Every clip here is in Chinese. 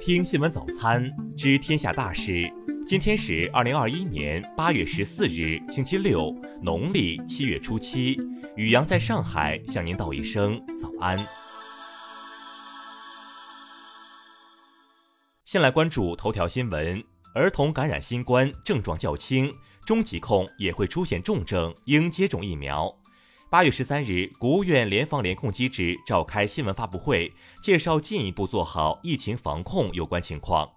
听新闻早餐，知天下大事。今天是二零二一年八月十四日，星期六，农历七月初七。雨阳在上海向您道一声早安。先来关注头条新闻：儿童感染新冠症状较轻，中疾控也会出现重症，应接种疫苗。八月十三日，国务院联防联控机制召开新闻发布会，介绍进一步做好疫情防控有关情况。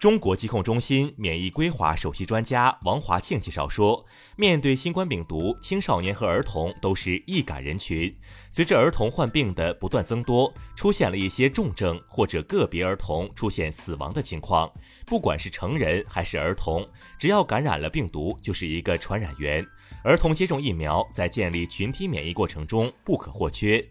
中国疾控中心免疫规划首席专家王华庆介绍说，面对新冠病毒，青少年和儿童都是易感人群。随着儿童患病的不断增多，出现了一些重症或者个别儿童出现死亡的情况。不管是成人还是儿童，只要感染了病毒，就是一个传染源。儿童接种疫苗在建立群体免疫过程中不可或缺。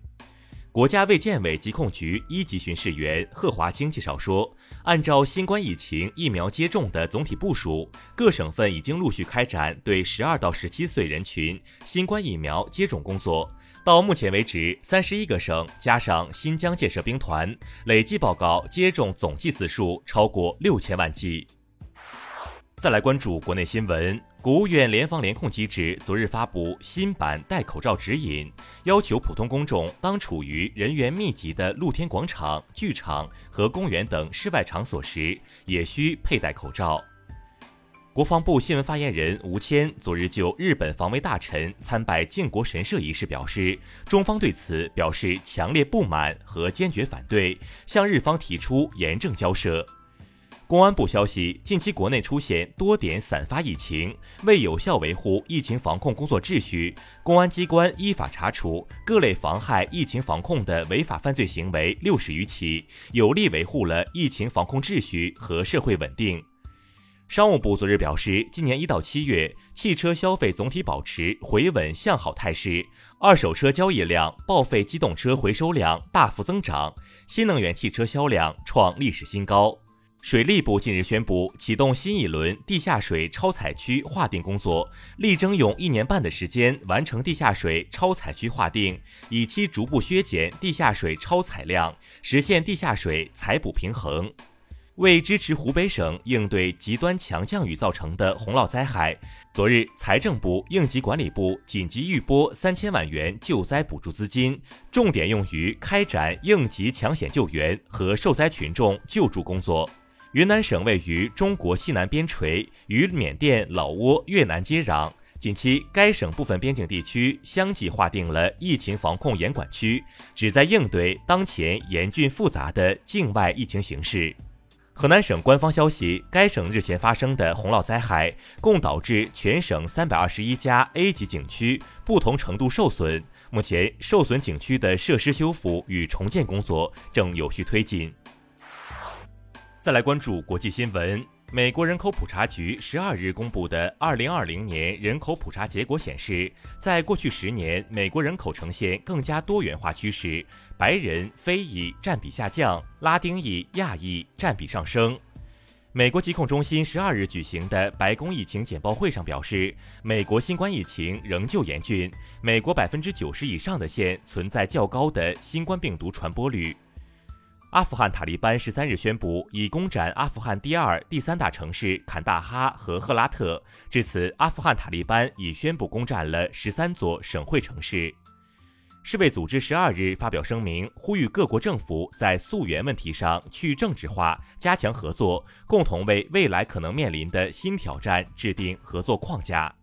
国家卫健委疾控局一级巡视员贺华清介绍说，按照新冠疫情疫苗接种的总体部署，各省份已经陆续开展对十二到十七岁人群新冠疫苗接种工作。到目前为止，三十一个省加上新疆建设兵团，累计报告接种总计次数超过六千万剂。再来关注国内新闻。国务院联防联控机制昨日发布新版戴口罩指引，要求普通公众当处于人员密集的露天广场、剧场和公园等室外场所时，也需佩戴口罩。国防部新闻发言人吴谦昨日就日本防卫大臣参拜靖国神社一事表示，中方对此表示强烈不满和坚决反对，向日方提出严正交涉。公安部消息，近期国内出现多点散发疫情，为有效维护疫情防控工作秩序，公安机关依法查处各类妨害疫情防控的违法犯罪行为六十余起，有力维护了疫情防控秩序和社会稳定。商务部昨日表示，今年一到七月，汽车消费总体保持回稳向好态势，二手车交易量、报废机动车回收量大幅增长，新能源汽车销量创历史新高。水利部近日宣布启动新一轮地下水超采区划定工作，力争用一年半的时间完成地下水超采区划定，以期逐步削减地下水超采量，实现地下水采补平衡。为支持湖北省应对极端强降雨造成的洪涝灾害，昨日财政部、应急管理部紧急预拨三千万元救灾补助资金，重点用于开展应急抢险救援和受灾群众救助工作。云南省位于中国西南边陲，与缅甸、老挝、越南接壤。近期，该省部分边境地区相继划定了疫情防控严管区，旨在应对当前严峻复杂的境外疫情形势。河南省官方消息，该省日前发生的洪涝灾害，共导致全省三百二十一家 A 级景区不同程度受损。目前，受损景区的设施修复与重建工作正有序推进。再来关注国际新闻。美国人口普查局十二日公布的二零二零年人口普查结果显示，在过去十年，美国人口呈现更加多元化趋势，白人、非裔占比下降，拉丁裔、亚裔占比上升。美国疾控中心十二日举行的白宫疫情简报会上表示，美国新冠疫情仍旧严峻，美国百分之九十以上的县存在较高的新冠病毒传播率。阿富汗塔利班十三日宣布，已攻占阿富汗第二、第三大城市坎大哈和赫拉特。至此，阿富汗塔利班已宣布攻占了十三座省会城市。世卫组织十二日发表声明，呼吁各国政府在溯源问题上去政治化，加强合作，共同为未来可能面临的新挑战制定合作框架。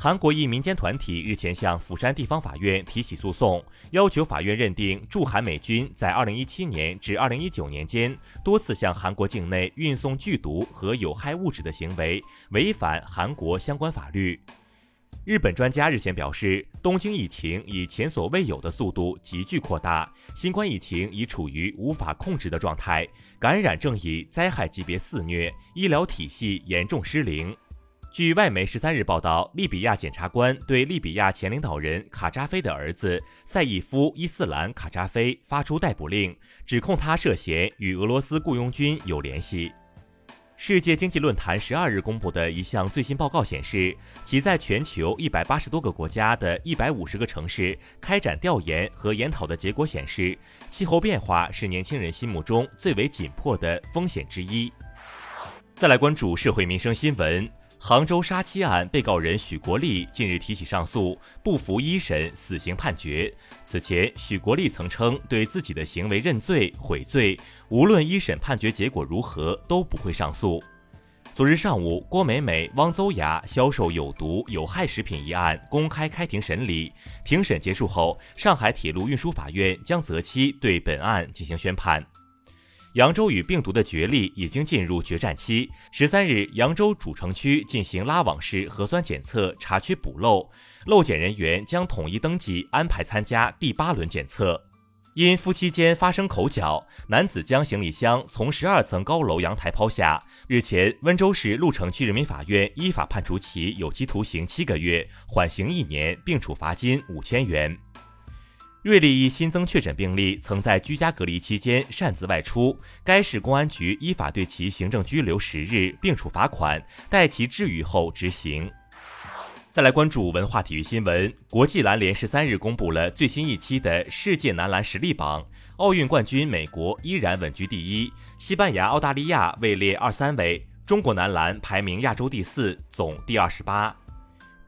韩国一民间团体日前向釜山地方法院提起诉讼，要求法院认定驻韩美军在2017年至2019年间多次向韩国境内运送剧毒和有害物质的行为违反韩国相关法律。日本专家日前表示，东京疫情以前所未有的速度急剧扩大，新冠疫情已处于无法控制的状态，感染正以灾害级别肆虐，医疗体系严重失灵。据外媒十三日报道，利比亚检察官对利比亚前领导人卡扎菲的儿子赛义夫·伊斯兰·卡扎菲发出逮捕令，指控他涉嫌与俄罗斯雇佣军有联系。世界经济论坛十二日公布的一项最新报告显示，其在全球一百八十多个国家的一百五十个城市开展调研和研讨的结果显示，气候变化是年轻人心目中最为紧迫的风险之一。再来关注社会民生新闻。杭州杀妻案被告人许国立近日提起上诉，不服一审死刑判决。此前，许国立曾称对自己的行为认罪悔罪，无论一审判决结果如何都不会上诉。昨日上午，郭美美、汪邹雅销售有毒有害食品一案公开开庭审理。庭审结束后，上海铁路运输法院将择期对本案进行宣判。扬州与病毒的角力已经进入决战期。十三日，扬州主城区进行拉网式核酸检测，查缺补漏，漏检人员将统一登记安排参加第八轮检测。因夫妻间发生口角，男子将行李箱从十二层高楼阳台抛下。日前，温州市鹿城区人民法院依法判处其有期徒刑七个月，缓刑一年，并处罚金五千元。瑞丽一新增确诊病例曾在居家隔离期间擅自外出，该市公安局依法对其行政拘留十日，并处罚款，待其治愈后执行。再来关注文化体育新闻，国际篮联十三日公布了最新一期的世界男篮实力榜，奥运冠军美国依然稳居第一，西班牙、澳大利亚位列二三位，中国男篮排名亚洲第四，总第二十八。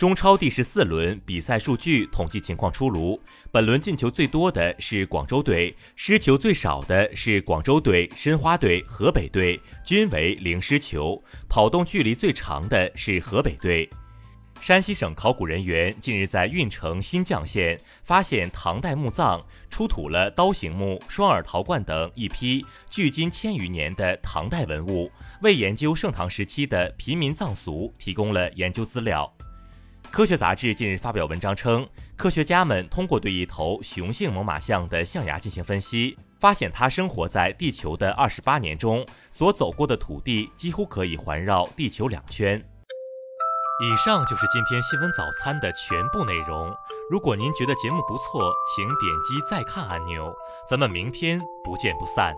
中超第十四轮比赛数据统计情况出炉，本轮进球最多的是广州队，失球最少的是广州队、申花队、河北队，均为零失球。跑动距离最长的是河北队。山西省考古人员近日在运城新绛县发现唐代墓葬，出土了刀形墓、双耳陶罐等一批距今千余年的唐代文物，为研究盛唐时期的平民葬俗提供了研究资料。科学杂志近日发表文章称，科学家们通过对一头雄性猛犸象的象牙进行分析，发现它生活在地球的二十八年中，所走过的土地几乎可以环绕地球两圈。以上就是今天新闻早餐的全部内容。如果您觉得节目不错，请点击再看按钮。咱们明天不见不散。